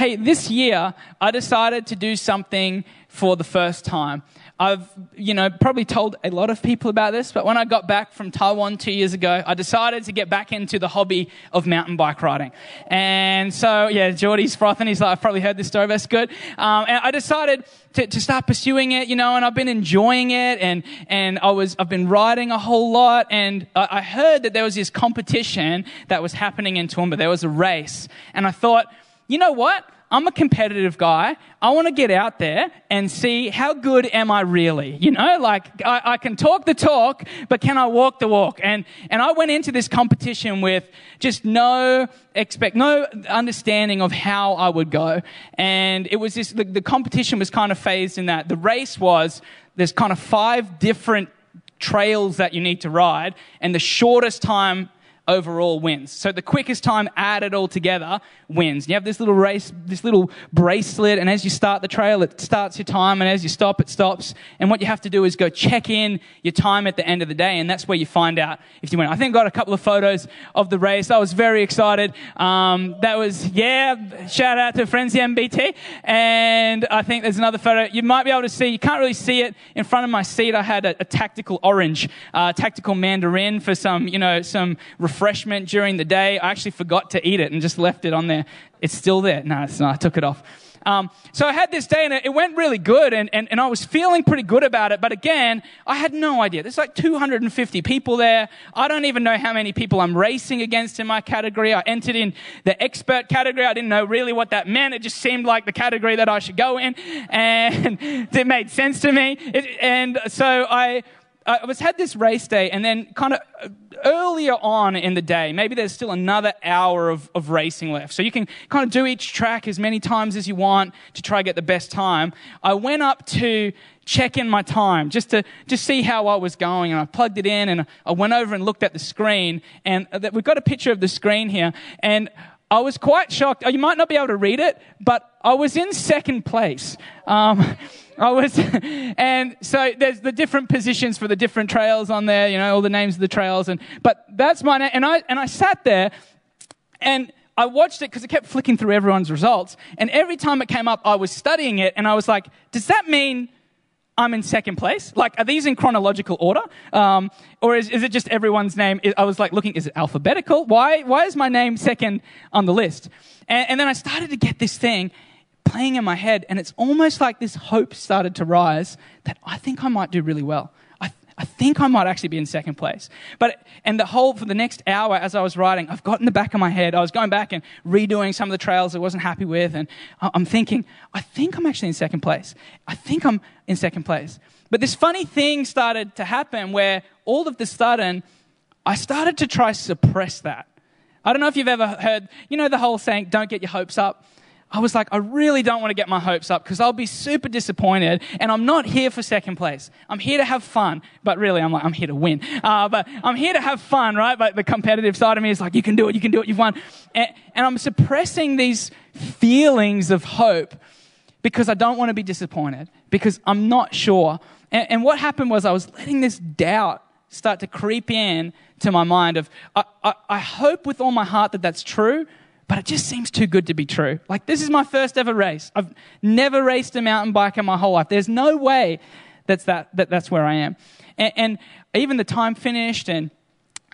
hey, this year I decided to do something for the first time. I've, you know, probably told a lot of people about this, but when I got back from Taiwan two years ago, I decided to get back into the hobby of mountain bike riding. And so, yeah, Geordie's frothing. He's like, I've probably heard this story, that's good. Um, and I decided to, to start pursuing it, you know, and I've been enjoying it and, and I was, I've been riding a whole lot and I, I heard that there was this competition that was happening in Toowoomba. There was a race and I thought, you know what? I'm a competitive guy. I want to get out there and see how good am I really? You know, like I, I, can talk the talk, but can I walk the walk? And, and I went into this competition with just no expect, no understanding of how I would go. And it was this, the, the competition was kind of phased in that the race was, there's kind of five different trails that you need to ride and the shortest time overall wins. So the quickest time added all together wins. You have this little race, this little bracelet, and as you start the trail, it starts your time, and as you stop, it stops. And what you have to do is go check in your time at the end of the day, and that's where you find out if you win. I think I got a couple of photos of the race. I was very excited. Um, that was, yeah, shout out to Frenzy MBT. And I think there's another photo. You might be able to see, you can't really see it in front of my seat. I had a, a tactical orange, uh, tactical mandarin for some, you know, some during the day. I actually forgot to eat it and just left it on there. It's still there. No, it's not. I took it off. Um, so I had this day and it went really good and, and, and I was feeling pretty good about it. But again, I had no idea. There's like 250 people there. I don't even know how many people I'm racing against in my category. I entered in the expert category. I didn't know really what that meant. It just seemed like the category that I should go in and it made sense to me. It, and so I, I was had this race day and then kind of uh, earlier on in the day, maybe there's still another hour of, of racing left. So you can kind of do each track as many times as you want to try to get the best time. I went up to check in my time just to just see how I was going. And I plugged it in and I went over and looked at the screen. And uh, we've got a picture of the screen here. And I was quite shocked. You might not be able to read it, but I was in second place. Um, I was, and so there's the different positions for the different trails on there, you know, all the names of the trails. And, but that's my name. And I, and I sat there and I watched it because it kept flicking through everyone's results. And every time it came up, I was studying it and I was like, does that mean I'm in second place? Like, are these in chronological order? Um, or is, is it just everyone's name? I was like looking, is it alphabetical? Why, why is my name second on the list? And, and then I started to get this thing playing in my head, and it's almost like this hope started to rise that I think I might do really well. I, think I might actually be in second place. But, and the whole, for the next hour as I was writing, I've got in the back of my head, I was going back and redoing some of the trails I wasn't happy with, and I'm thinking, I think I'm actually in second place. I think I'm in second place. But this funny thing started to happen where all of the sudden, I started to try suppress that. I don't know if you've ever heard, you know, the whole saying, don't get your hopes up. I was like, I really don't want to get my hopes up because I'll be super disappointed. And I'm not here for second place. I'm here to have fun. But really, I'm like, I'm here to win. Uh, but I'm here to have fun, right? But the competitive side of me is like, you can do it, you can do it, you've won. And, and I'm suppressing these feelings of hope because I don't want to be disappointed, because I'm not sure. And, and what happened was I was letting this doubt start to creep in to my mind of, I, I, I hope with all my heart that that's true, but it just seems too good to be true. Like, this is my first ever race. I've never raced a mountain bike in my whole life. There's no way that's, that, that that's where I am. And, and even the time finished, and,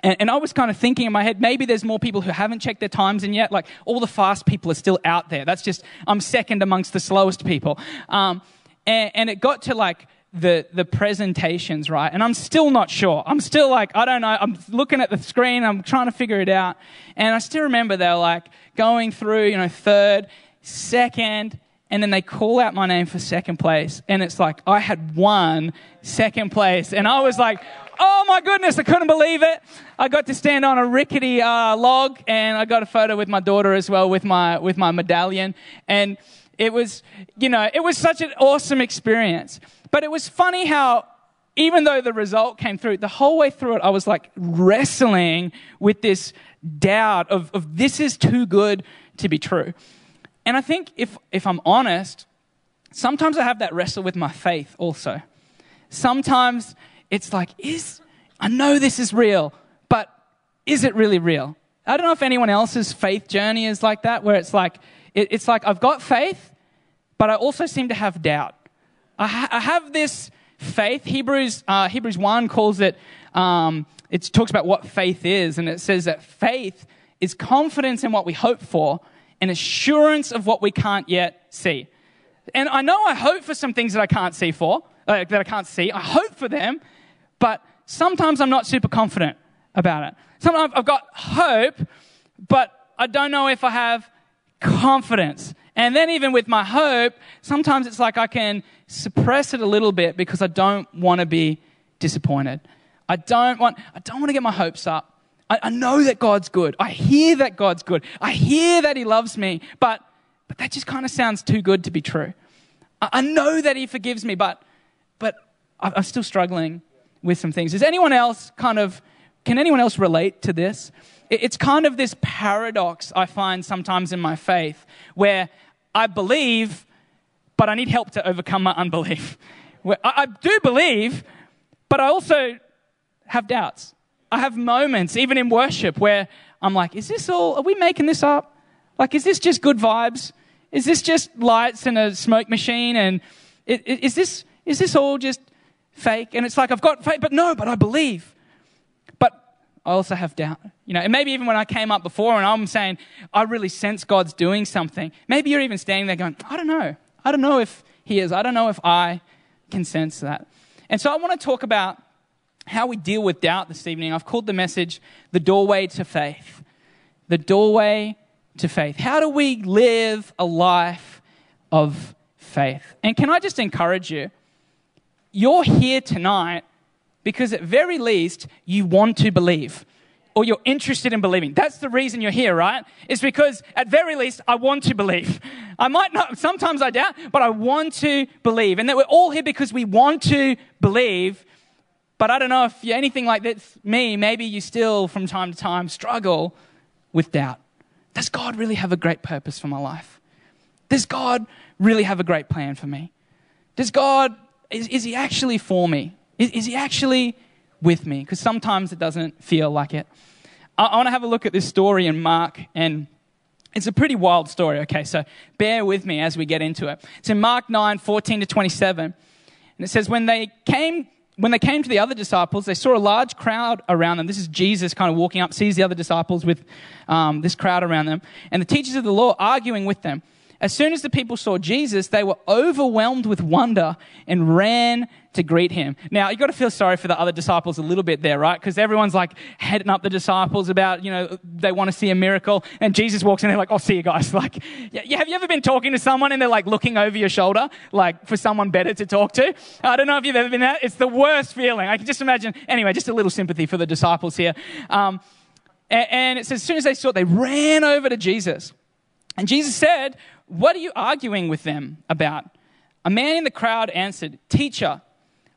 and, and I was kind of thinking in my head, maybe there's more people who haven't checked their times in yet. Like, all the fast people are still out there. That's just, I'm second amongst the slowest people. Um, and, and it got to like, the, the presentations, right? And I'm still not sure. I'm still like, I don't know. I'm looking at the screen. I'm trying to figure it out. And I still remember they're like going through, you know, third, second, and then they call out my name for second place. And it's like, I had won second place. And I was like, oh my goodness, I couldn't believe it. I got to stand on a rickety uh, log and I got a photo with my daughter as well with my, with my medallion. And it was, you know, it was such an awesome experience. But it was funny how, even though the result came through, the whole way through it, I was like wrestling with this doubt of, of this is too good to be true. And I think if, if I'm honest, sometimes I have that wrestle with my faith also. Sometimes it's like, is, I know this is real, but is it really real? I don't know if anyone else's faith journey is like that, where it's like, it, it's like I've got faith, but I also seem to have doubt. I, ha- I have this faith. Hebrews, uh, Hebrews 1 calls it, um, it talks about what faith is, and it says that faith is confidence in what we hope for and assurance of what we can't yet see. And I know I hope for some things that I can't see for, uh, that I can't see. I hope for them, but sometimes I'm not super confident about it. Sometimes I've got hope, but I don't know if I have confidence. And then even with my hope, sometimes it's like I can suppress it a little bit because I don't want to be disappointed. I don't want, I don't want to get my hopes up. I, I know that God's good. I hear that God's good. I hear that He loves me, but, but that just kind of sounds too good to be true. I, I know that He forgives me, but, but I'm still struggling with some things. Is anyone else kind of, can anyone else relate to this? It's kind of this paradox I find sometimes in my faith where I believe, but I need help to overcome my unbelief. I, do believe, but I also have doubts. I have moments, even in worship, where I'm like, is this all, are we making this up? Like, is this just good vibes? Is this just lights and a smoke machine? And is this, is this all just fake? And it's like, I've got faith, but no, but I believe. But I also have doubt. You know, and maybe even when I came up before and I'm saying, I really sense God's doing something, maybe you're even standing there going, I don't know. I don't know if He is. I don't know if I can sense that. And so I want to talk about how we deal with doubt this evening. I've called the message The Doorway to Faith. The Doorway to Faith. How do we live a life of faith? And can I just encourage you? You're here tonight because, at very least, you want to believe or you're interested in believing. That's the reason you're here, right? It's because at very least I want to believe. I might not, sometimes I doubt, but I want to believe. And that we're all here because we want to believe. But I don't know if you're anything like this, me, maybe you still from time to time struggle with doubt. Does God really have a great purpose for my life? Does God really have a great plan for me? Does God, is, is He actually for me? Is, is He actually with me? Because sometimes it doesn't feel like it. I, I want to have a look at this story in Mark, and it's a pretty wild story, okay? So bear with me as we get into it. It's in Mark 9 14 to 27. And it says, When they came when they came to the other disciples, they saw a large crowd around them. This is Jesus kind of walking up, sees the other disciples with um, this crowd around them, and the teachers of the law arguing with them. As soon as the people saw Jesus, they were overwhelmed with wonder and ran to greet him. Now, you've got to feel sorry for the other disciples a little bit there, right? Because everyone's like heading up the disciples about, you know, they want to see a miracle. And Jesus walks in, they're like, I'll oh, see you guys. Like, yeah, have you ever been talking to someone and they're like looking over your shoulder, like for someone better to talk to? I don't know if you've ever been that. It's the worst feeling. I can just imagine. Anyway, just a little sympathy for the disciples here. Um, and, and it says, as soon as they saw it, they ran over to Jesus. And Jesus said, What are you arguing with them about? A man in the crowd answered, Teacher,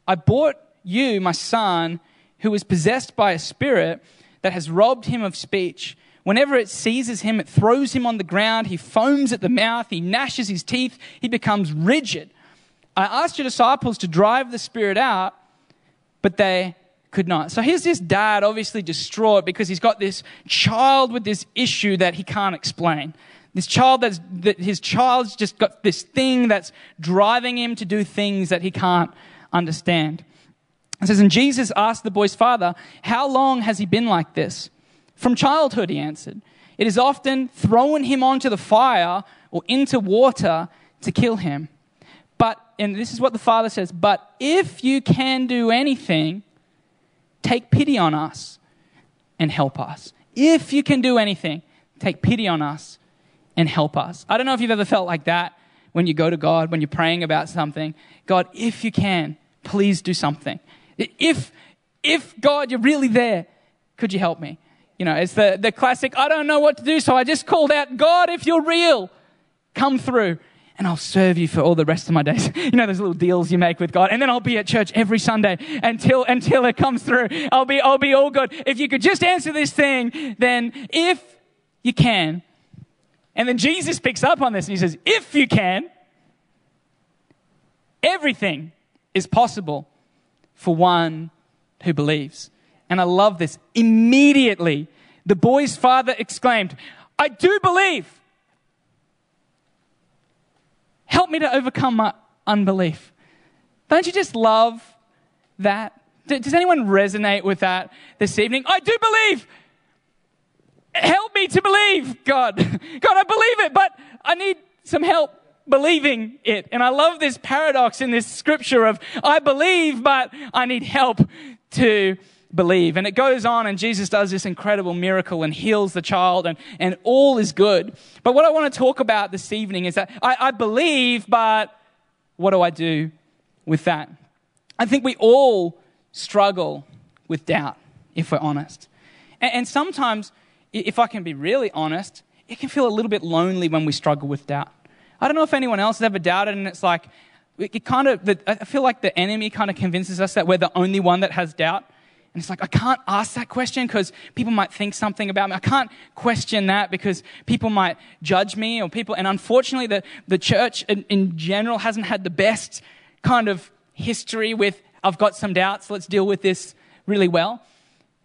I brought you my son who is possessed by a spirit that has robbed him of speech. Whenever it seizes him, it throws him on the ground. He foams at the mouth. He gnashes his teeth. He becomes rigid. I asked your disciples to drive the spirit out, but they could not. So here's this dad, obviously distraught because he's got this child with this issue that he can't explain. This child that's, that his child's just got this thing that's driving him to do things that he can't understand. It says, and Jesus asked the boy's father, How long has he been like this? From childhood, he answered. It is often thrown him onto the fire or into water to kill him. But, and this is what the father says, but if you can do anything, take pity on us and help us. If you can do anything, take pity on us and help us. I don't know if you've ever felt like that when you go to God, when you're praying about something. God, if you can, please do something. If, if God, you're really there, could you help me? You know, it's the, the classic, I don't know what to do, so I just called out, God, if you're real, come through and I'll serve you for all the rest of my days. You know those little deals you make with God, and then I'll be at church every Sunday until until it comes through. I'll be I'll be all good. If you could just answer this thing, then if you can, and then Jesus picks up on this and he says, If you can, everything is possible for one who believes. And I love this. Immediately, the boy's father exclaimed, I do believe. help me to overcome my unbelief. Don't you just love that? Does anyone resonate with that this evening? I do believe. Help me to believe, God. God, I believe it, but I need some help believing it. And I love this paradox in this scripture of I believe, but I need help to believe. And it goes on, and Jesus does this incredible miracle and heals the child, and, and all is good. But what I want to talk about this evening is that I, I believe, but what do I do with that? I think we all struggle with doubt, if we're honest. And, and sometimes, if I can be really honest, it can feel a little bit lonely when we struggle with doubt. I don't know if anyone else has ever doubted, and it's like, it kind of, I feel like the enemy kind of convinces us that we're the only one that has doubt. And it's like, I can't ask that question because people might think something about me. I can't question that because people might judge me or people, and unfortunately, the, the church in, in general hasn't had the best kind of history with, I've got some doubts, let's deal with this really well.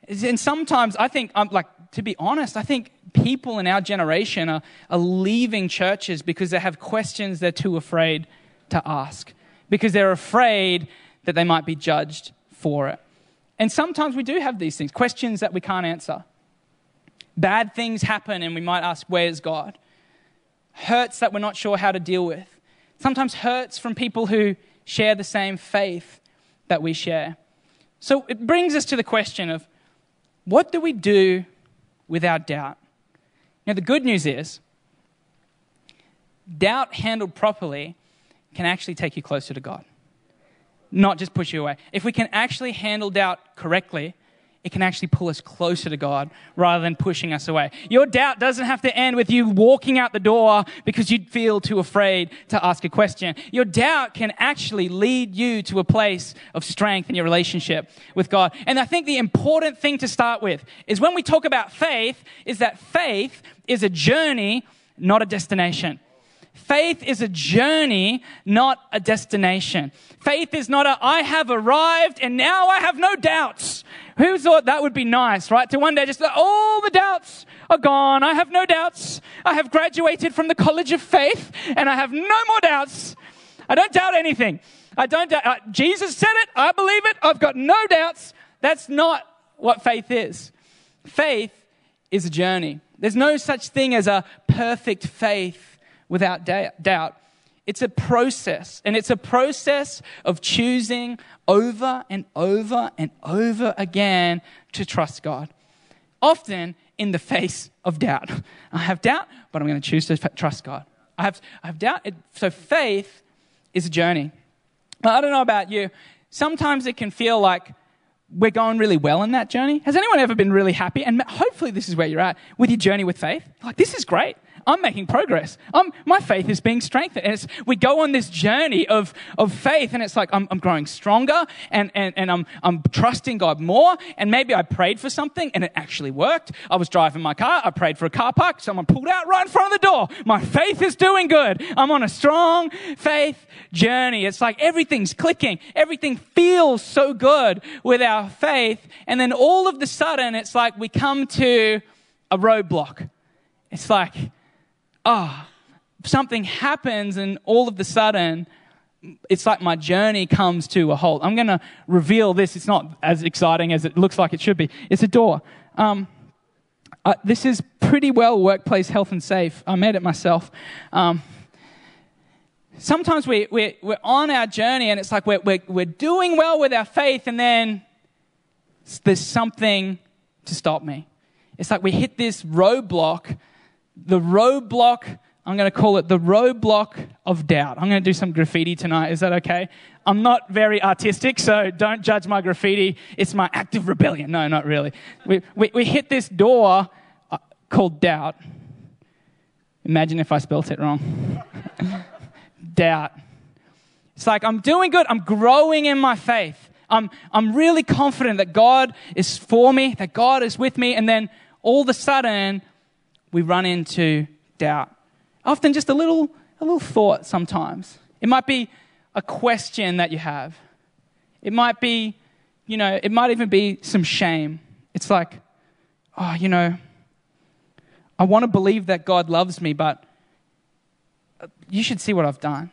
And sometimes I think, I'm like, to be honest, I think people in our generation are, are leaving churches because they have questions they're too afraid to ask, because they're afraid that they might be judged for it. And sometimes we do have these things, questions that we can't answer. Bad things happen, and we might ask, Where's God? Hurts that we're not sure how to deal with. Sometimes hurts from people who share the same faith that we share. So it brings us to the question of what do we do with our doubt? Now, the good news is, doubt handled properly can actually take you closer to God, not just push you away. If we can actually handle doubt correctly, it can actually pull us closer to God rather than pushing us away. Your doubt doesn't have to end with you walking out the door because you feel too afraid to ask a question. Your doubt can actually lead you to a place of strength in your relationship with God. And I think the important thing to start with is when we talk about faith, is that faith is a journey, not a destination. Faith is a journey, not a destination. Faith is not a, I have arrived and now I have no doubts. Who thought that would be nice, right? To one day just all the doubts are gone. I have no doubts. I have graduated from the college of faith and I have no more doubts. I don't doubt anything. I don't doubt. Uh, Jesus said it. I believe it. I've got no doubts. That's not what faith is. Faith is a journey. There's no such thing as a perfect faith without doubt. It's a process, and it's a process of choosing over and over and over again to trust God. Often in the face of doubt. I have doubt, but I'm going to choose to trust God. I have, I have doubt. So faith is a journey. I don't know about you. Sometimes it can feel like we're going really well in that journey. Has anyone ever been really happy? And hopefully, this is where you're at with your journey with faith. Like, this is great. I'm making progress. I'm, my faith is being strengthened. And we go on this journey of, of faith, and it's like I'm, I'm growing stronger and, and, and I'm, I'm trusting God more. And maybe I prayed for something and it actually worked. I was driving my car, I prayed for a car park, someone pulled out right in front of the door. My faith is doing good. I'm on a strong faith journey. It's like everything's clicking, everything feels so good with our faith. And then all of the sudden, it's like we come to a roadblock. It's like, oh, something happens and all of a sudden, it's like my journey comes to a halt. I'm going to reveal this. It's not as exciting as it looks like it should be. It's a door. Um, uh, this is pretty well workplace health and safe. I made it myself. Um, sometimes we, we're, we're on our journey and it's like we're, we're, we're doing well with our faith and then there's something to stop me. It's like we hit this roadblock the roadblock, I'm going to call it the roadblock of doubt. I'm going to do some graffiti tonight. Is that okay? I'm not very artistic, so don't judge my graffiti. It's my act of rebellion. No, not really. We, we, we hit this door uh, called doubt. Imagine if I spelt it wrong. doubt. It's like I'm doing good, I'm growing in my faith. I'm, I'm really confident that God is for me, that God is with me, and then all of a sudden, we run into doubt. Often just a little, a little thought sometimes. It might be a question that you have. It might be, you know, it might even be some shame. It's like, oh, you know, I want to believe that God loves me, but uh, you should see what I've done.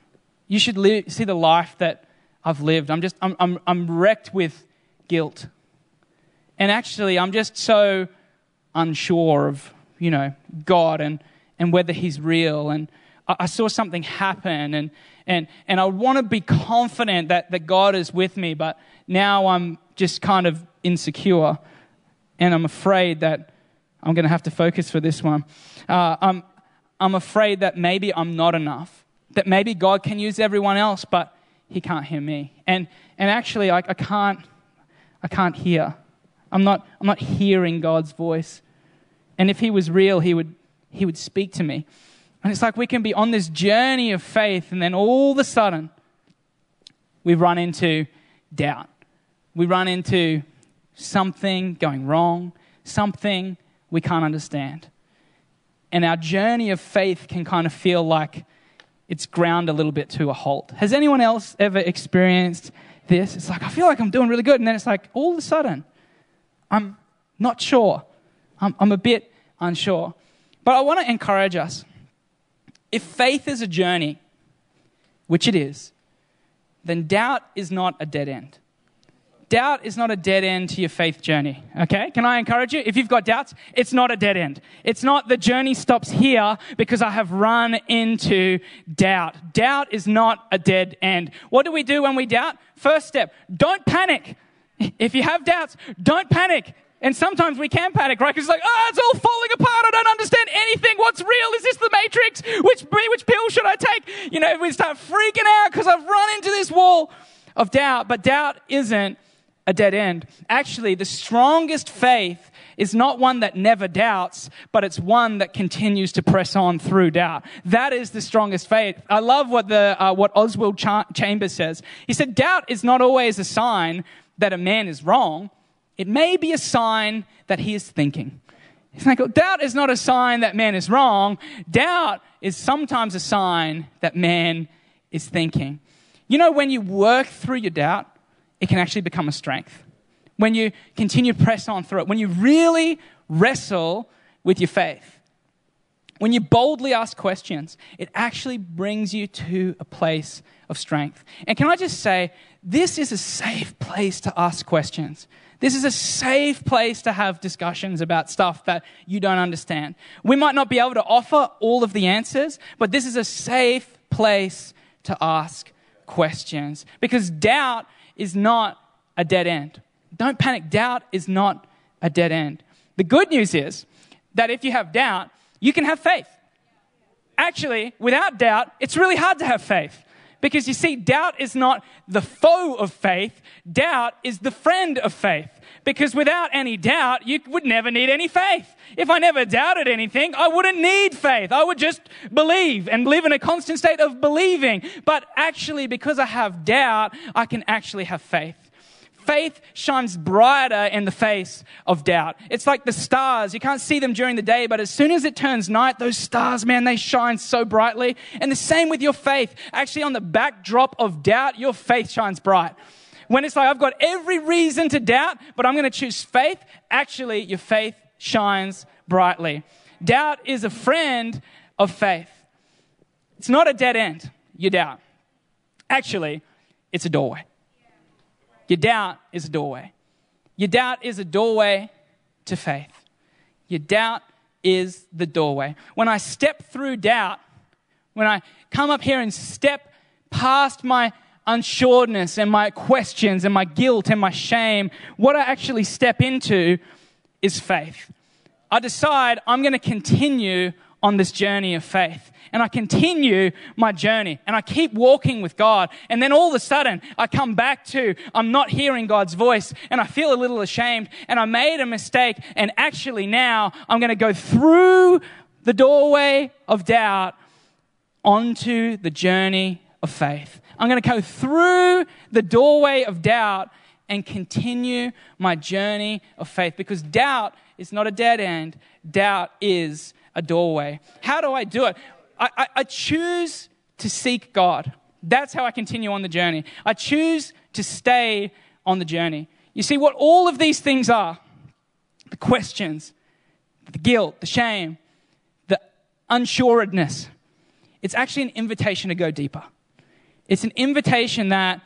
you should live, see the life that I've lived. I'm just, I'm, I'm, I'm wrecked with guilt. And actually, I'm just so unsure of, you know, God and, and whether He's real. And I, I saw something happen, and, and, and I want to be confident that, that God is with me, but now I'm just kind of insecure, and I'm afraid that I'm going to have to focus for this one. Uh, I'm, I'm afraid that maybe I'm not enough, that maybe God can use everyone else, but He can't hear me. And, and actually, I, I, can't, I can't hear. I'm not, I'm not hearing God's voice. And if He was real, He would, he would speak to me. And it's like we can be on this journey of faith, and then all of a sudden, we run into doubt. We run into something going wrong, something we can't understand. And our journey of faith can kind of feel like it's ground a little bit to a halt. Has anyone else ever experienced this? It's like, I feel like I'm doing really good. And then it's like, all of a sudden, I'm not sure. I'm, I'm a bit unsure. But I want to encourage us if faith is a journey, which it is, then doubt is not a dead end. Doubt is not a dead end to your faith journey. Okay? Can I encourage you? If you've got doubts, it's not a dead end. It's not the journey stops here because I have run into doubt. Doubt is not a dead end. What do we do when we doubt? First step, don't panic. If you have doubts, don't panic. And sometimes we can panic, right? Because it's like, oh, it's all falling apart. I don't understand anything. What's real? Is this the Matrix? Which, which pill should I take? You know, we start freaking out because I've run into this wall of doubt. But doubt isn't a dead end. Actually, the strongest faith is not one that never doubts, but it's one that continues to press on through doubt. That is the strongest faith. I love what the uh, what Oswald Ch- Chambers says. He said, "Doubt is not always a sign that a man is wrong." It may be a sign that he is thinking. It's like, doubt is not a sign that man is wrong. Doubt is sometimes a sign that man is thinking. You know, when you work through your doubt, it can actually become a strength. When you continue to press on through it, when you really wrestle with your faith, when you boldly ask questions, it actually brings you to a place of strength. And can I just say, this is a safe place to ask questions. This is a safe place to have discussions about stuff that you don't understand. We might not be able to offer all of the answers, but this is a safe place to ask questions because doubt is not a dead end. Don't panic. Doubt is not a dead end. The good news is that if you have doubt, you can have faith. Actually, without doubt, it's really hard to have faith. Because you see, doubt is not the foe of faith, doubt is the friend of faith. Because without any doubt, you would never need any faith. If I never doubted anything, I wouldn't need faith. I would just believe and live in a constant state of believing. But actually, because I have doubt, I can actually have faith faith shines brighter in the face of doubt. It's like the stars. You can't see them during the day, but as soon as it turns night, those stars, man, they shine so brightly. And the same with your faith. Actually, on the backdrop of doubt, your faith shines bright. When it's like, I've got every reason to doubt, but I'm going to choose faith, actually, your faith shines brightly. Doubt is a friend of faith. It's not a dead end, you doubt. Actually, it's a doorway. Your doubt is a doorway. Your doubt is a doorway to faith. Your doubt is the doorway. When I step through doubt, when I come up here and step past my unsureness and my questions and my guilt and my shame, what I actually step into is faith. I decide I'm going to continue on this journey of faith. And I continue my journey and I keep walking with God. And then all of a sudden I come back to, I'm not hearing God's voice and I feel a little ashamed and I made a mistake. And actually now I'm going to go through the doorway of doubt onto the journey of faith. I'm going to go through the doorway of doubt and continue my journey of faith because doubt is not a dead end. Doubt is a doorway. How do I do it? I, I, I choose to seek God. That's how I continue on the journey. I choose to stay on the journey. You see, what all of these things are the questions, the guilt, the shame, the unsuredness it's actually an invitation to go deeper. It's an invitation that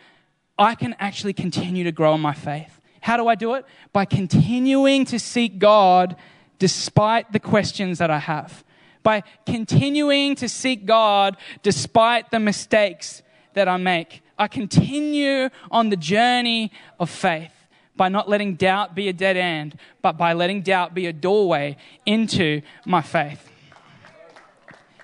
I can actually continue to grow in my faith. How do I do it? By continuing to seek God despite the questions that I have. By continuing to seek God despite the mistakes that I make. I continue on the journey of faith by not letting doubt be a dead end, but by letting doubt be a doorway into my faith.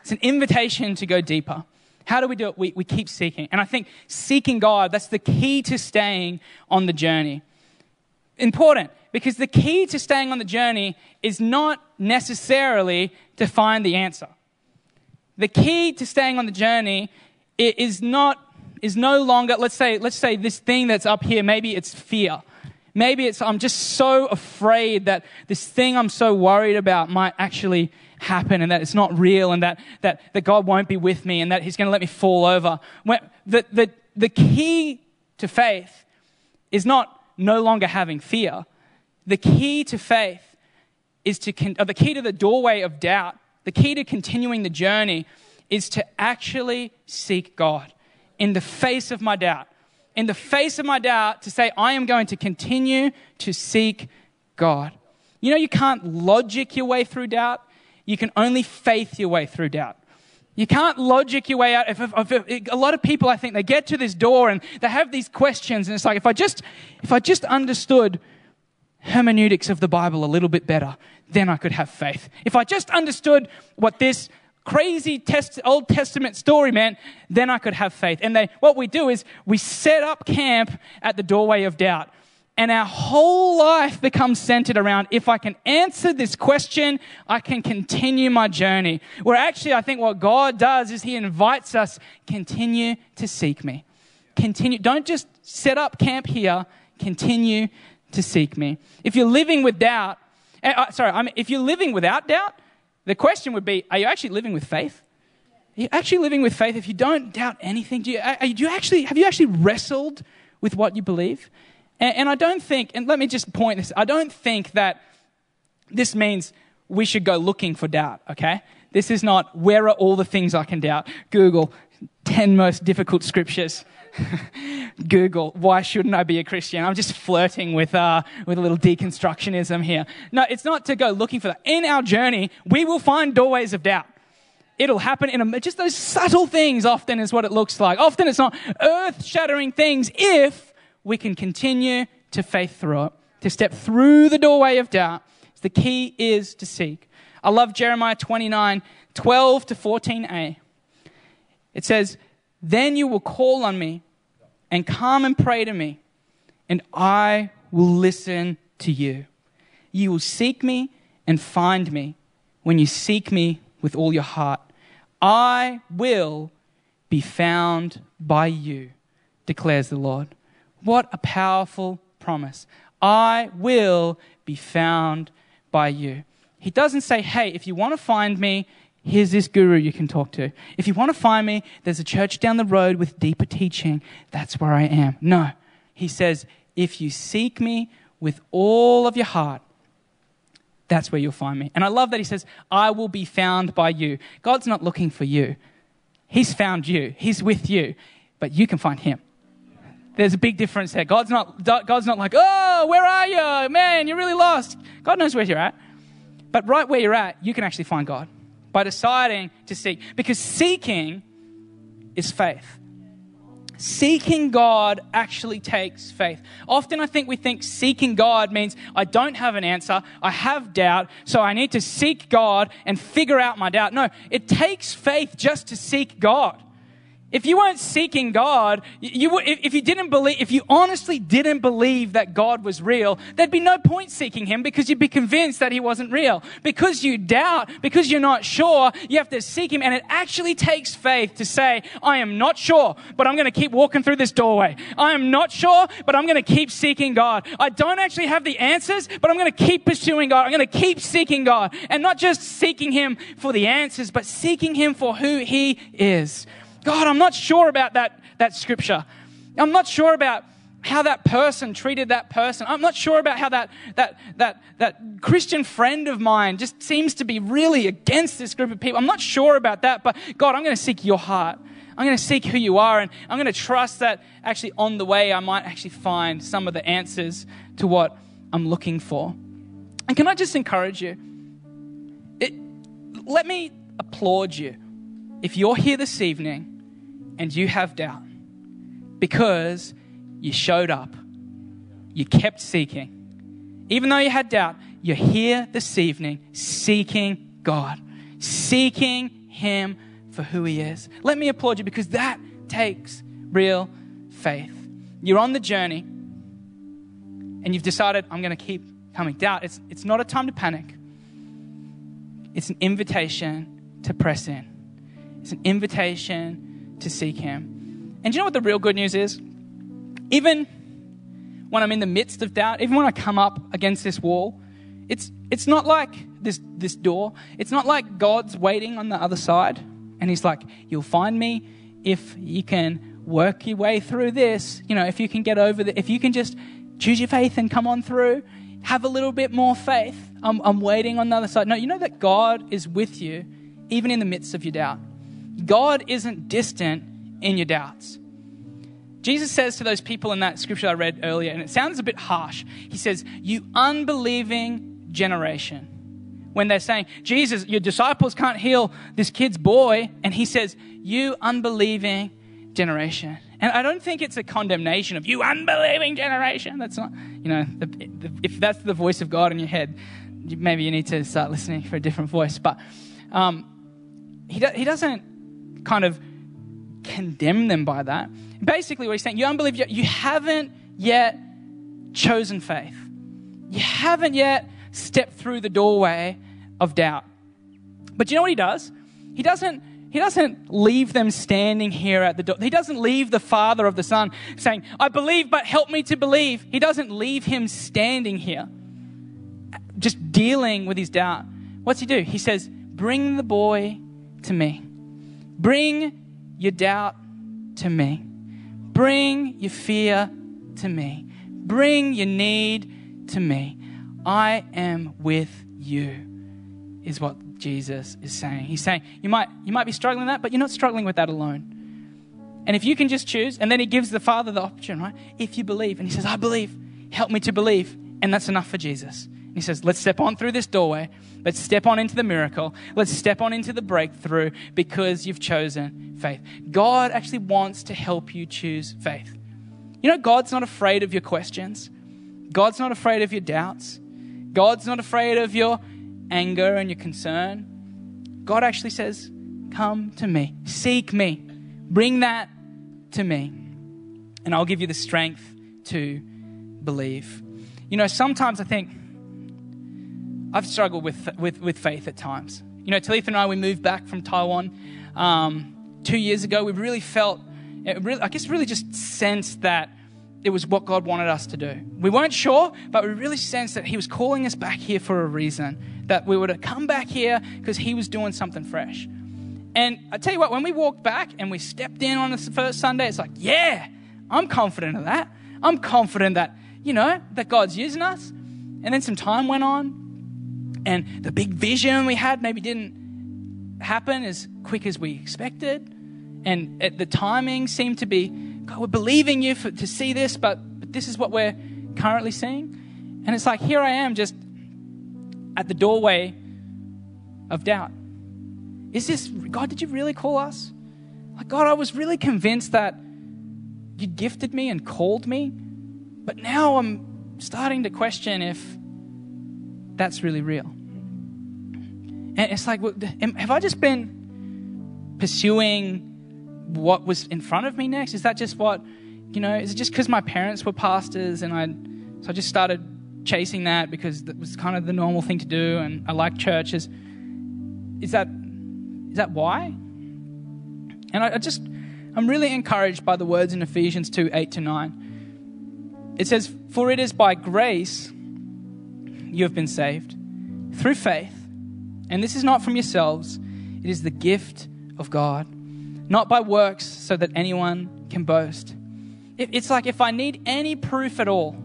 It's an invitation to go deeper. How do we do it? We, we keep seeking. And I think seeking God, that's the key to staying on the journey. Important, because the key to staying on the journey is not necessarily to find the answer. The key to staying on the journey is not is no longer let's say let's say this thing that's up here maybe it's fear maybe it's i'm just so afraid that this thing i'm so worried about might actually happen and that it's not real and that, that, that God won't be with me and that He's going to let me fall over. When, the, the, the key to faith is not no longer having fear. The key to faith is to, con- uh, the key to the doorway of doubt, the key to continuing the journey is to actually seek God in the face of my doubt. In the face of my doubt, to say, I am going to continue to seek God. You know, you can't logic your way through doubt. You can only faith your way through doubt. You can't logic your way out. If, if, if, a lot of people, I think, they get to this door and they have these questions, and it's like, if I just, if I just understood hermeneutics of the Bible a little bit better, then I could have faith. If I just understood what this crazy test, Old Testament story meant, then I could have faith. And they, what we do is we set up camp at the doorway of doubt and our whole life becomes centered around if I can answer this question, I can continue my journey. Where actually, I think what God does is He invites us continue to seek me. Continue. Don't just set up camp here. Continue to seek me. If you're living with doubt, uh, sorry, I mean, if you're living without doubt, the question would be: Are you actually living with faith? Are you actually living with faith? If you don't doubt anything, do you, uh, do you actually have you actually wrestled with what you believe? And, and I don't think, and let me just point this, I don't think that this means we should go looking for doubt, okay? This is not where are all the things I can doubt. Google 10 most difficult scriptures. Google, why shouldn't I be a Christian? I'm just flirting with, uh, with a little deconstructionism here. No, it's not to go looking for that. In our journey, we will find doorways of doubt. It'll happen in a, just those subtle things often is what it looks like. Often it's not earth shattering things if we can continue to faith through it, to step through the doorway of doubt. The key is to seek. I love Jeremiah 29 12 to 14a. It says, Then you will call on me and come and pray to me, and I will listen to you. You will seek me and find me when you seek me with all your heart. I will be found by you, declares the Lord. What a powerful promise. I will be found by you. He doesn't say, hey, if you want to find me, here's this guru you can talk to. If you want to find me, there's a church down the road with deeper teaching. That's where I am. No. He says, if you seek me with all of your heart, that's where you'll find me. And I love that he says, I will be found by you. God's not looking for you, He's found you, He's with you, but you can find Him. There's a big difference there. God's not, God's not like, oh, where are you? Man, you're really lost. God knows where you're at. But right where you're at, you can actually find God by deciding to seek. Because seeking is faith. Seeking God actually takes faith. Often I think we think seeking God means I don't have an answer, I have doubt, so I need to seek God and figure out my doubt. No, it takes faith just to seek God. If you weren't seeking God, you, if you didn't believe, if you honestly didn't believe that God was real, there'd be no point seeking Him because you'd be convinced that He wasn't real. Because you doubt, because you're not sure, you have to seek Him. And it actually takes faith to say, I am not sure, but I'm going to keep walking through this doorway. I am not sure, but I'm going to keep seeking God. I don't actually have the answers, but I'm going to keep pursuing God. I'm going to keep seeking God. And not just seeking Him for the answers, but seeking Him for who He is. God, I'm not sure about that, that scripture. I'm not sure about how that person treated that person. I'm not sure about how that, that, that, that Christian friend of mine just seems to be really against this group of people. I'm not sure about that, but God, I'm going to seek your heart. I'm going to seek who you are, and I'm going to trust that actually on the way I might actually find some of the answers to what I'm looking for. And can I just encourage you? It, let me applaud you if you're here this evening and you have doubt because you showed up, you kept seeking. Even though you had doubt, you're here this evening seeking God, seeking Him for who He is. Let me applaud you because that takes real faith. You're on the journey and you've decided, I'm going to keep coming. Doubt, it's, it's not a time to panic, it's an invitation to press in, it's an invitation to seek Him. And do you know what the real good news is? Even when I'm in the midst of doubt, even when I come up against this wall, it's, it's not like this, this door. It's not like God's waiting on the other side and He's like, You'll find me if you can work your way through this. You know, if you can get over the, if you can just choose your faith and come on through, have a little bit more faith. I'm, I'm waiting on the other side. No, you know that God is with you even in the midst of your doubt. God isn't distant in your doubts. Jesus says to those people in that scripture I read earlier, and it sounds a bit harsh. He says, You unbelieving generation. When they're saying, Jesus, your disciples can't heal this kid's boy. And he says, You unbelieving generation. And I don't think it's a condemnation of you unbelieving generation. That's not, you know, the, the, if that's the voice of God in your head, maybe you need to start listening for a different voice. But um, he, he doesn't kind of condemn them by that. Basically, what he's saying, you you haven't yet chosen faith. You haven't yet stepped through the doorway of doubt. But you know what he does? He doesn't he doesn't leave them standing here at the door. He doesn't leave the father of the son saying, I believe, but help me to believe. He doesn't leave him standing here, just dealing with his doubt. What's he do? He says, Bring the boy to me. Bring your doubt to me. Bring your fear to me. Bring your need to me. I am with you, is what Jesus is saying. He's saying, you might, you might be struggling with that, but you're not struggling with that alone. And if you can just choose, and then he gives the Father the option, right? If you believe, and he says, I believe, help me to believe. And that's enough for Jesus. He says, let's step on through this doorway. Let's step on into the miracle. Let's step on into the breakthrough because you've chosen faith. God actually wants to help you choose faith. You know, God's not afraid of your questions. God's not afraid of your doubts. God's not afraid of your anger and your concern. God actually says, Come to me, seek me, bring that to me, and I'll give you the strength to believe. You know, sometimes I think I've struggled with, with, with faith at times. You know, Talitha and I, we moved back from Taiwan um, two years ago. We really felt, really, I guess, really just sensed that it was what God wanted us to do. We weren't sure, but we really sensed that He was calling us back here for a reason, that we were to come back here because He was doing something fresh. And I tell you what, when we walked back and we stepped in on the first Sunday, it's like, yeah, I'm confident of that. I'm confident that, you know, that God's using us. And then some time went on, and the big vision we had maybe didn't happen as quick as we expected. And the timing seemed to be God, we're believing you for, to see this, but, but this is what we're currently seeing. And it's like, here I am just at the doorway of doubt. Is this, God, did you really call us? Like, God, I was really convinced that you gifted me and called me, but now I'm starting to question if that's really real. And it's like, have I just been pursuing what was in front of me next? Is that just what, you know, is it just because my parents were pastors and I, so I just started chasing that because that was kind of the normal thing to do and I like churches? Is that, is that why? And I, I just, I'm really encouraged by the words in Ephesians 2 8 to 9. It says, For it is by grace you have been saved through faith. And this is not from yourselves, it is the gift of God not by works so that anyone can boast. It's like if I need any proof at all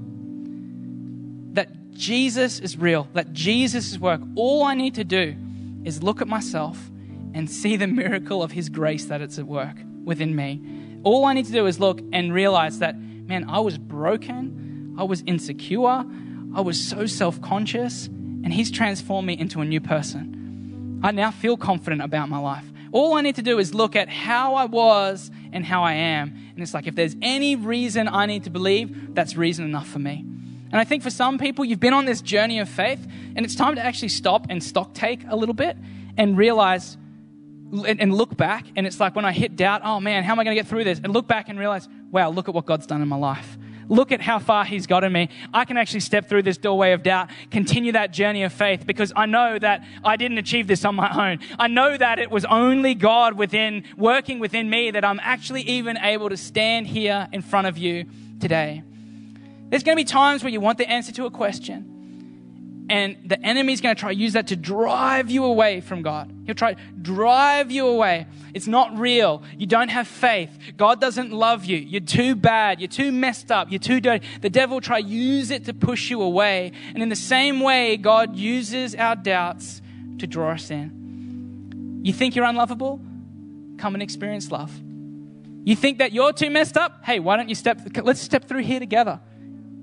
that Jesus is real, that Jesus is work, all I need to do is look at myself and see the miracle of His grace that it's at work. within me. All I need to do is look and realize that, man, I was broken, I was insecure, I was so self conscious, and He's transformed me into a new person. I now feel confident about my life. All I need to do is look at how I was and how I am. And it's like, if there's any reason I need to believe, that's reason enough for me. And I think for some people, you've been on this journey of faith, and it's time to actually stop and stock take a little bit and realize and look back. And it's like when I hit doubt, oh man, how am I going to get through this? And look back and realize, wow, look at what God's done in my life. Look at how far He's gotten me. I can actually step through this doorway of doubt, continue that journey of faith because I know that I didn't achieve this on my own. I know that it was only God within, working within me that I'm actually even able to stand here in front of you today. There's going to be times where you want the answer to a question. And the enemy's going to try to use that to drive you away from God. He'll try to drive you away. It's not real. You don't have faith. God doesn't love you. You're too bad. You're too messed up. You're too dirty. The devil will try to use it to push you away. And in the same way, God uses our doubts to draw us in. You think you're unlovable? Come and experience love. You think that you're too messed up? Hey, why don't you step, let's step through here together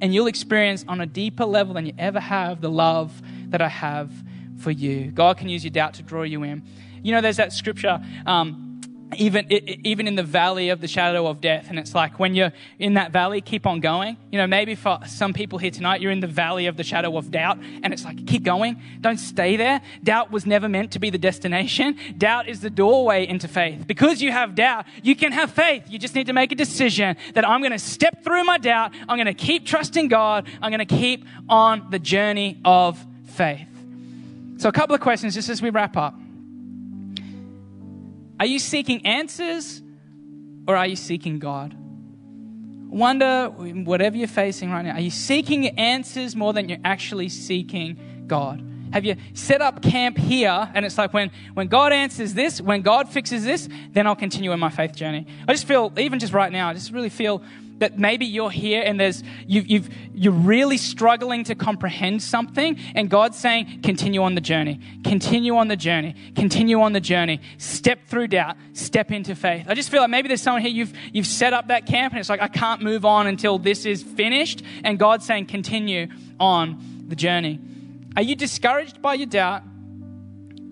and you'll experience on a deeper level than you ever have the love that I have for you. God can use your doubt to draw you in. You know, there's that scripture. Um, even even in the valley of the shadow of death. And it's like when you're in that valley keep on going. You know maybe for some people here tonight you're in the valley of the shadow of doubt and it's like keep going. Don't stay there. Doubt was never meant to be the destination. Doubt is the doorway into faith. Because you have doubt you can have faith. You just need to make a decision that i'm going to step through my doubt. I'm going to keep trusting god. I'm going to keep on the journey of faith. So a couple of questions just as we wrap up are you seeking answers or are you seeking God? Wonder, whatever you're facing right now, are you seeking answers more than you're actually seeking God? Have you set up camp here and it's like when, when God answers this, when God fixes this, then I'll continue in my faith journey. I just feel, even just right now, I just really feel that maybe you're here and there's you've, you've you're really struggling to comprehend something and god's saying continue on the journey continue on the journey continue on the journey step through doubt step into faith. I just feel like maybe there's someone here you've you've set up that camp and it's like i can't move on until this is finished and god's saying continue on the journey. Are you discouraged by your doubt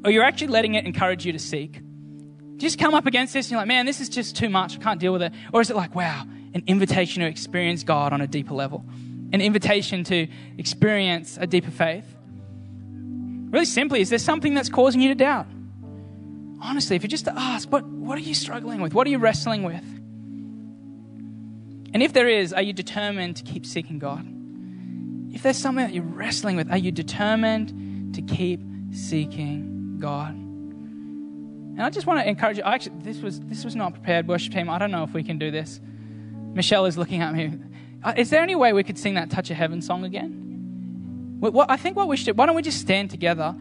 or you're actually letting it encourage you to seek? Just come up against this and you're like man this is just too much. I can't deal with it. Or is it like wow an invitation to experience God on a deeper level, an invitation to experience a deeper faith. Really simply, is there something that's causing you to doubt? Honestly, if you're just to ask, what, what are you struggling with? What are you wrestling with? And if there is, are you determined to keep seeking God? If there's something that you're wrestling with, are you determined to keep seeking God? And I just want to encourage you. I actually, this was this was not prepared, worship team. I don't know if we can do this. Michelle is looking at me. Uh, is there any way we could sing that Touch of Heaven song again? What, I think what we should, why don't we just stand together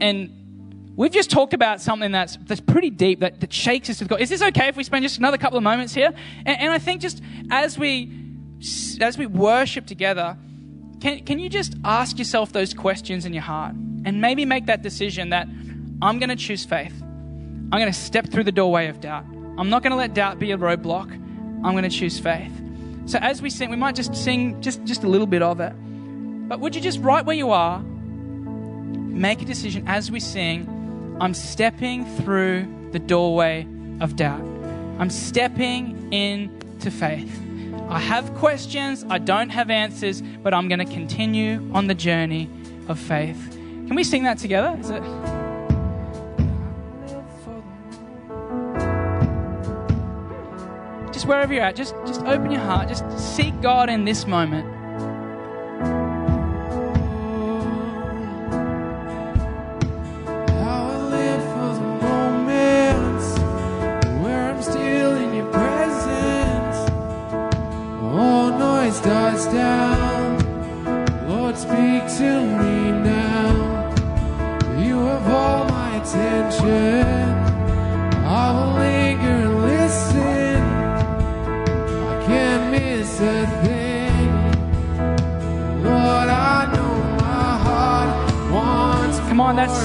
and we've just talked about something that's, that's pretty deep, that, that shakes us to God. Is this okay if we spend just another couple of moments here? And, and I think just as we, as we worship together, can, can you just ask yourself those questions in your heart and maybe make that decision that I'm going to choose faith. I'm going to step through the doorway of doubt. I'm not going to let doubt be a roadblock. I'm going to choose faith. So as we sing, we might just sing just, just a little bit of it. But would you just, right where you are, make a decision as we sing, I'm stepping through the doorway of doubt. I'm stepping into faith. I have questions, I don't have answers, but I'm going to continue on the journey of faith. Can we sing that together? Just wherever you're at, just, just open your heart. Just seek God in this moment.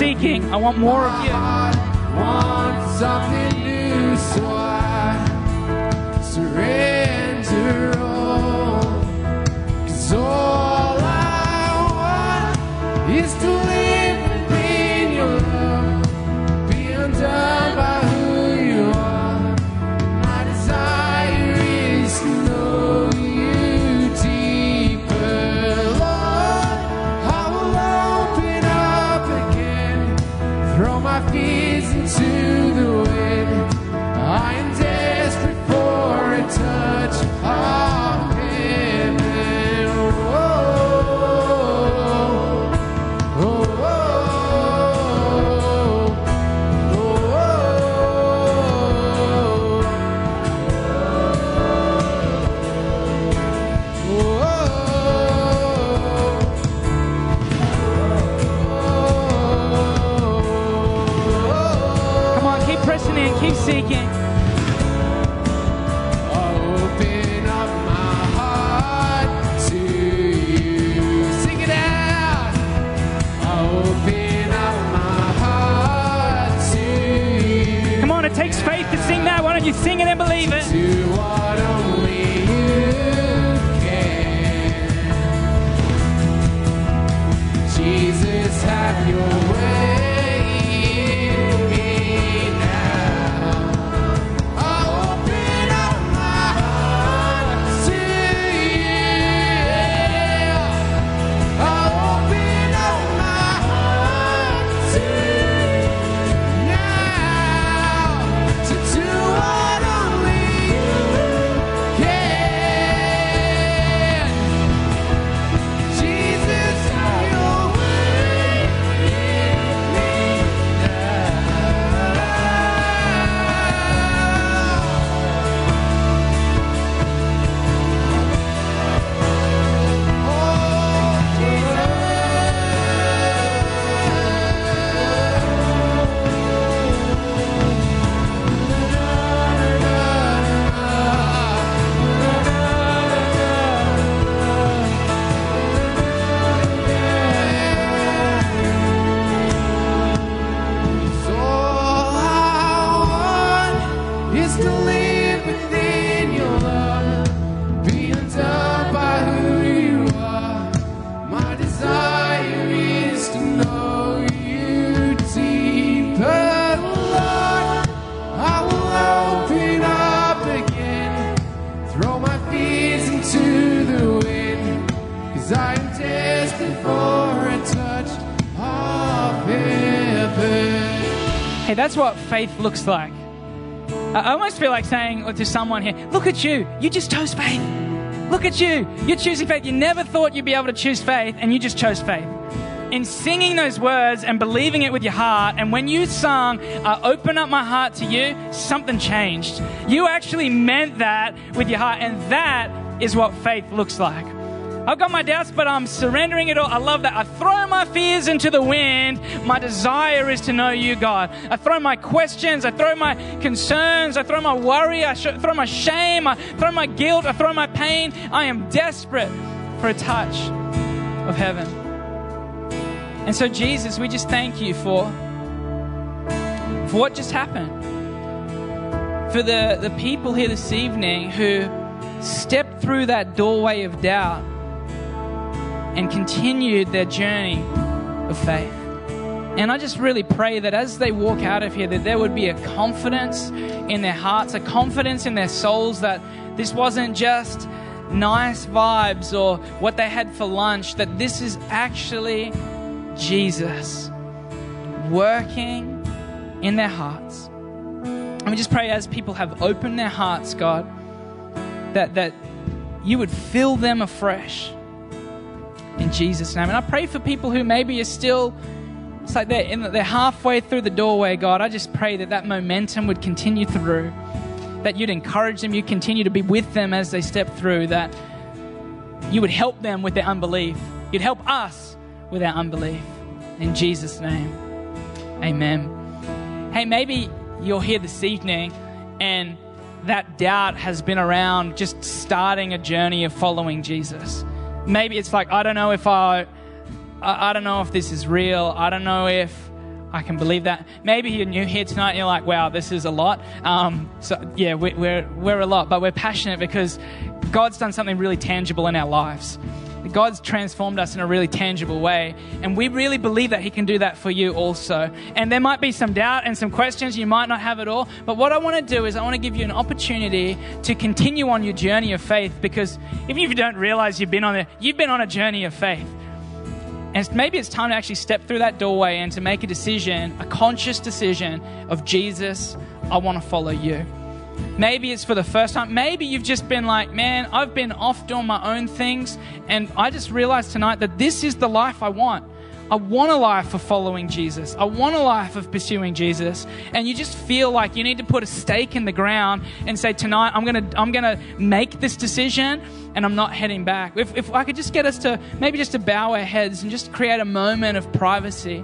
seeking. I want more of you. Want something new, so I surrender all. Cause all I want is to live. That's what faith looks like. I almost feel like saying to someone here, look at you. You just chose faith. Look at you. You're choosing faith. You never thought you'd be able to choose faith, and you just chose faith. In singing those words and believing it with your heart, and when you sung, I open up my heart to you, something changed. You actually meant that with your heart, and that is what faith looks like. I've got my doubts, but I'm surrendering it all. I love that. I throw my fears into the wind. My desire is to know you, God. I throw my questions. I throw my concerns. I throw my worry. I throw my shame. I throw my guilt. I throw my pain. I am desperate for a touch of heaven. And so, Jesus, we just thank you for, for what just happened. For the, the people here this evening who stepped through that doorway of doubt and continued their journey of faith. And I just really pray that as they walk out of here, that there would be a confidence in their hearts, a confidence in their souls that this wasn't just nice vibes or what they had for lunch, that this is actually Jesus working in their hearts. And we just pray as people have opened their hearts, God, that, that you would fill them afresh in Jesus' name. And I pray for people who maybe are still, it's like they're, in, they're halfway through the doorway, God. I just pray that that momentum would continue through, that you'd encourage them, you'd continue to be with them as they step through, that you would help them with their unbelief. You'd help us with our unbelief. In Jesus' name, amen. Hey, maybe you're here this evening and that doubt has been around just starting a journey of following Jesus. Maybe it's like, I don't know if I, I, I don't know if this is real. I don't know if I can believe that. Maybe you're new here tonight and you're like, wow, this is a lot. Um, so, yeah, we, we're, we're a lot, but we're passionate because God's done something really tangible in our lives. God's transformed us in a really tangible way. And we really believe that He can do that for you also. And there might be some doubt and some questions. You might not have it all. But what I want to do is I want to give you an opportunity to continue on your journey of faith because even if you don't realize you've been on it, you've been on a journey of faith. And maybe it's time to actually step through that doorway and to make a decision, a conscious decision of Jesus, I want to follow you. Maybe it's for the first time. Maybe you've just been like, man, I've been off doing my own things. And I just realized tonight that this is the life I want. I want a life of following Jesus. I want a life of pursuing Jesus. And you just feel like you need to put a stake in the ground and say, tonight, I'm to I'm to make this decision and I'm not heading back. If, if I could just get us to maybe just to bow our heads and just create a moment of privacy.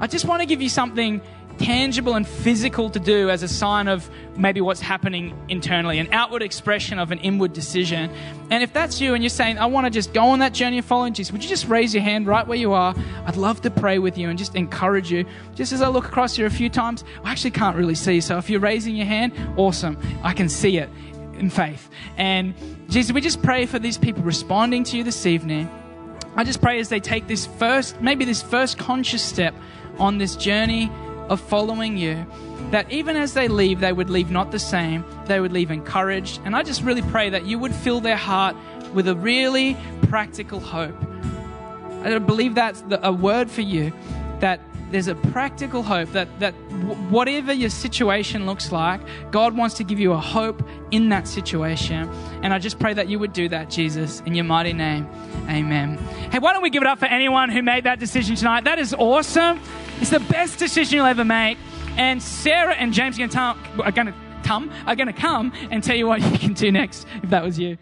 I just want to give you something tangible and physical to do as a sign of maybe what's happening internally, an outward expression of an inward decision. And if that's you and you're saying, I want to just go on that journey of following Jesus, would you just raise your hand right where you are? I'd love to pray with you and just encourage you. Just as I look across here a few times, I actually can't really see. So if you're raising your hand, awesome. I can see it in faith. And Jesus, we just pray for these people responding to you this evening. I just pray as they take this first, maybe this first conscious step on this journey of following you, that even as they leave, they would leave not the same, they would leave encouraged. And I just really pray that you would fill their heart with a really practical hope. I believe that's a word for you that there's a practical hope that, that whatever your situation looks like, God wants to give you a hope in that situation. And I just pray that you would do that, Jesus, in your mighty name. Amen. Hey, why don't we give it up for anyone who made that decision tonight? That is awesome. It's the best decision you'll ever make. And Sarah and James are going to come, are going to come and tell you what you can do next if that was you.